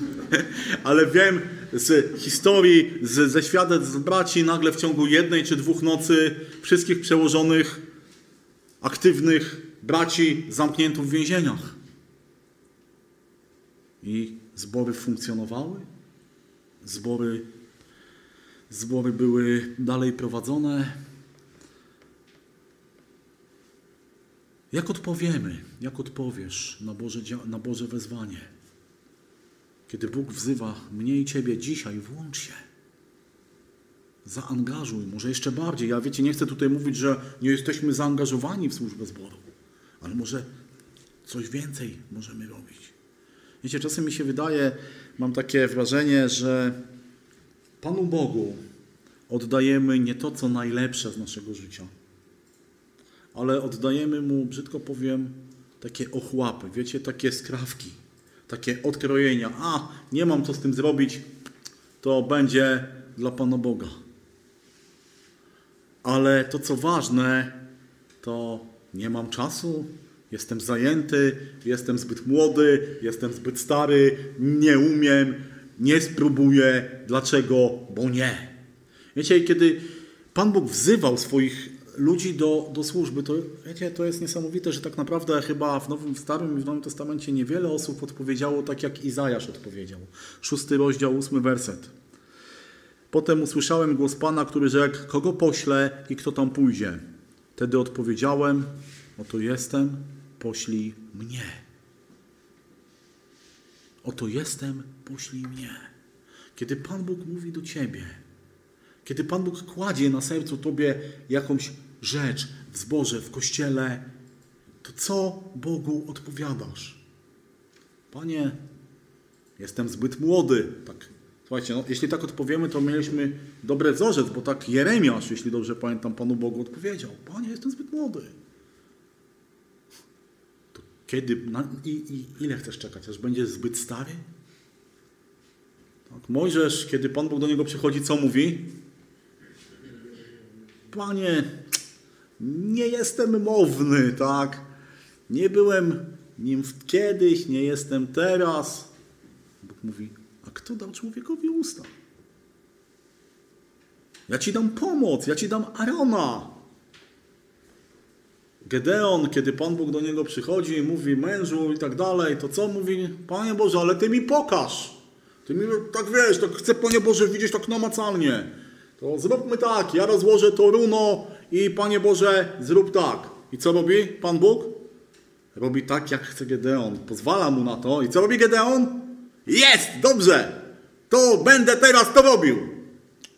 ale wiem z historii, z, ze świadectw braci, nagle w ciągu jednej czy dwóch nocy wszystkich przełożonych, aktywnych braci zamknięto w więzieniach. I Zbory funkcjonowały, zbory, zbory były dalej prowadzone. Jak odpowiemy, jak odpowiesz na Boże, na Boże wezwanie? Kiedy Bóg wzywa mnie i Ciebie dzisiaj, włącz się. Zaangażuj, może jeszcze bardziej. Ja wiecie, nie chcę tutaj mówić, że nie jesteśmy zaangażowani w służbę zboru, ale może coś więcej możemy robić. Wiecie, czasem mi się wydaje, mam takie wrażenie, że Panu Bogu oddajemy nie to, co najlepsze z naszego życia, ale oddajemy Mu, brzydko powiem, takie ochłapy, wiecie, takie skrawki, takie odkrojenia. A, nie mam co z tym zrobić, to będzie dla Pana Boga. Ale to, co ważne, to nie mam czasu, Jestem zajęty, jestem zbyt młody, jestem zbyt stary, nie umiem, nie spróbuję. Dlaczego? Bo nie. Wiecie, kiedy Pan Bóg wzywał swoich ludzi do, do służby, to wiecie, to jest niesamowite, że tak naprawdę chyba w Nowym w Starym i w Nowym Testamencie niewiele osób odpowiedziało tak, jak Izajasz odpowiedział. Szósty rozdział, ósmy werset. Potem usłyszałem głos Pana, który rzekł, kogo poślę i kto tam pójdzie. Wtedy odpowiedziałem, oto jestem, poślij mnie. Oto jestem, poślij mnie. Kiedy Pan Bóg mówi do ciebie, kiedy Pan Bóg kładzie na sercu tobie jakąś rzecz w zborze, w kościele, to co Bogu odpowiadasz? Panie, jestem zbyt młody. Tak, słuchajcie, no, jeśli tak odpowiemy, to mieliśmy dobre wzorzec, bo tak Jeremiasz, jeśli dobrze pamiętam, Panu Bogu odpowiedział. Panie, jestem zbyt młody. Kiedy, na, i, i, ile chcesz czekać? Aż będziesz zbyt stary? Tak, Mojżesz, kiedy Pan Bóg do niego przychodzi, co mówi? Panie, nie jestem mowny, tak? Nie byłem nim kiedyś, nie jestem teraz. Bóg mówi, a kto dał człowiekowi usta? Ja ci dam pomoc, ja ci dam Arona. Gedeon, kiedy Pan Bóg do niego przychodzi i mówi mężu i tak dalej, to co mówi? Panie Boże, ale Ty mi pokaż. Ty mi tak wiesz, tak chcę Panie Boże widzieć tak namacalnie. To zróbmy tak, ja rozłożę to runo i Panie Boże, zrób tak. I co robi Pan Bóg? Robi tak, jak chce Gedeon. Pozwala mu na to. I co robi Gedeon? Jest, dobrze. To będę teraz to robił.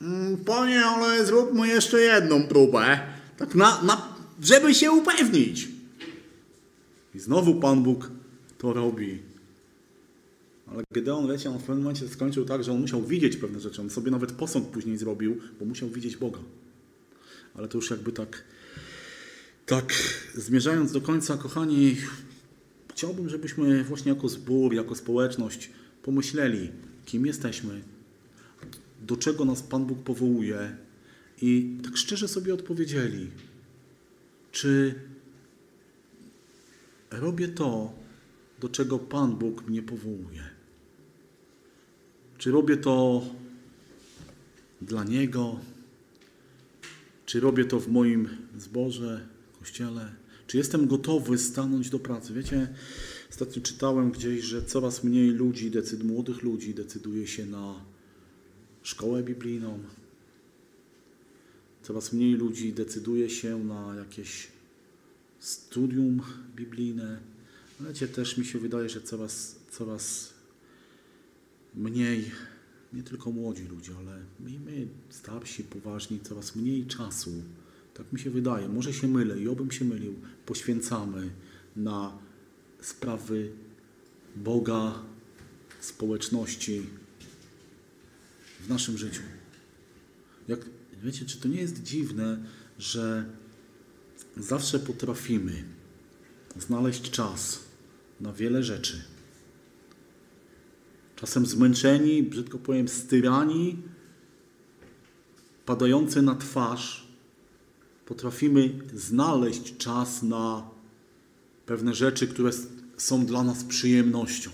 Mm, panie, ale zróbmy jeszcze jedną próbę. Tak na, na żeby się upewnić. I znowu Pan Bóg to robi. Ale Gedeon, wiecie, on w pewnym momencie skończył tak, że on musiał widzieć pewne rzeczy. On sobie nawet posąg później zrobił, bo musiał widzieć Boga. Ale to już jakby tak, tak zmierzając do końca, kochani, chciałbym, żebyśmy właśnie jako zbór, jako społeczność pomyśleli, kim jesteśmy, do czego nas Pan Bóg powołuje i tak szczerze sobie odpowiedzieli, czy robię to, do czego Pan Bóg mnie powołuje. Czy robię to dla Niego? Czy robię to w moim zborze, kościele? Czy jestem gotowy stanąć do pracy? Wiecie, ostatnio czytałem gdzieś, że coraz mniej ludzi, decyd, młodych ludzi decyduje się na szkołę biblijną. Coraz mniej ludzi decyduje się na jakieś studium biblijne. Wiecie, też mi się wydaje, że coraz, coraz mniej, nie tylko młodzi ludzie, ale my, my starsi, poważni, coraz mniej czasu, tak mi się wydaje, może się mylę i obym się mylił, poświęcamy na sprawy Boga, społeczności w naszym życiu. Jak, wiecie, czy to nie jest dziwne, że zawsze potrafimy znaleźć czas na wiele rzeczy. Czasem zmęczeni, brzydko powiem, styrani, padający na twarz, potrafimy znaleźć czas na pewne rzeczy, które są dla nas przyjemnością.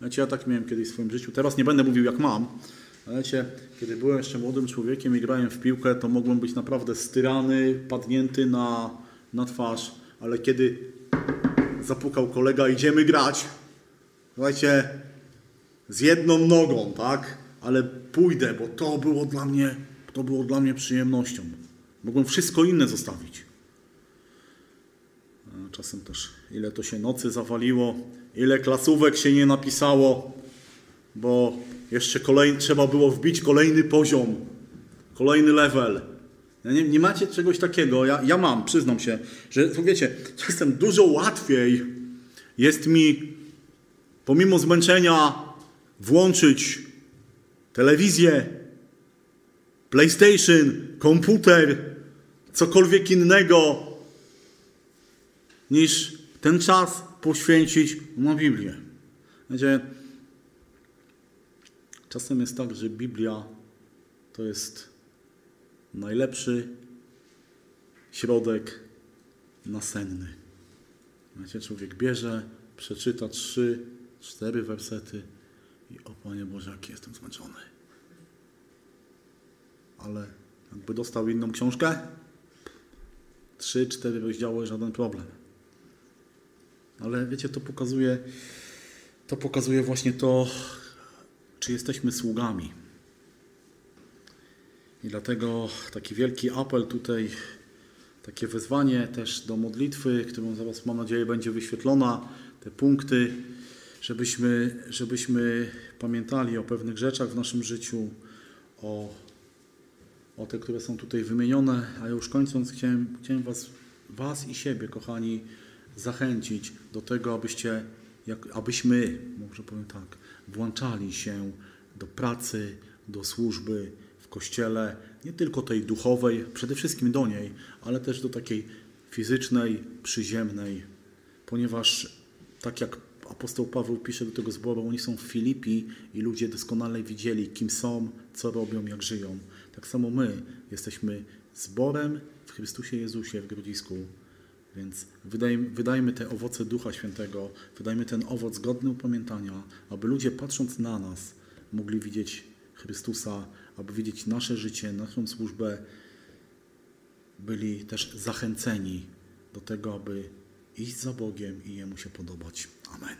Wiecie, ja tak miałem kiedyś w swoim życiu. Teraz nie będę mówił jak mam, ale wiecie, kiedy byłem jeszcze młodym człowiekiem i grałem w piłkę, to mogłem być naprawdę styrany, padnięty na, na twarz, ale kiedy zapukał kolega, idziemy grać, słuchajcie, z jedną nogą, tak? Ale pójdę, bo to było dla mnie, to było dla mnie przyjemnością. Mogłem wszystko inne zostawić. Czasem też, ile to się nocy zawaliło, ile klasówek się nie napisało, bo jeszcze kolej, trzeba było wbić kolejny poziom, kolejny level. Nie, nie macie czegoś takiego, ja, ja mam, przyznam się, że wiecie, czasem dużo łatwiej jest mi, pomimo zmęczenia, włączyć telewizję, PlayStation, komputer, cokolwiek innego, niż ten czas poświęcić na Biblię. Wiecie, czasem jest tak, że Biblia to jest najlepszy środek nasenny. Wiecie, człowiek bierze, przeczyta trzy, cztery wersety i o Panie Boże, jestem zmęczony. Ale jakby dostał inną książkę, trzy, cztery rozdziały, żaden problem. Ale wiecie, to pokazuje, to pokazuje właśnie to, czy jesteśmy sługami. I dlatego taki wielki apel tutaj, takie wezwanie też do modlitwy, którą zaraz mam nadzieję będzie wyświetlona, te punkty, żebyśmy, żebyśmy pamiętali o pewnych rzeczach w naszym życiu, o, o te, które są tutaj wymienione. A już kończąc, chciałem, chciałem was, was i siebie, kochani, zachęcić do tego, abyście, jak, abyśmy, może powiem tak, włączali się do pracy, do służby w kościele, nie tylko tej duchowej, przede wszystkim do niej, ale też do takiej fizycznej, przyziemnej, ponieważ tak jak apostoł Paweł pisze do tego zboru, oni są w Filipi i ludzie doskonale widzieli, kim są, co robią, jak żyją. Tak samo my jesteśmy zborem w Chrystusie Jezusie w Grodzisku. Więc wydajmy, wydajmy te owoce Ducha Świętego, wydajmy ten owoc godny upamiętania, aby ludzie patrząc na nas mogli widzieć Chrystusa, aby widzieć nasze życie, naszą służbę, byli też zachęceni do tego, aby iść za Bogiem i Jemu się podobać. Amen.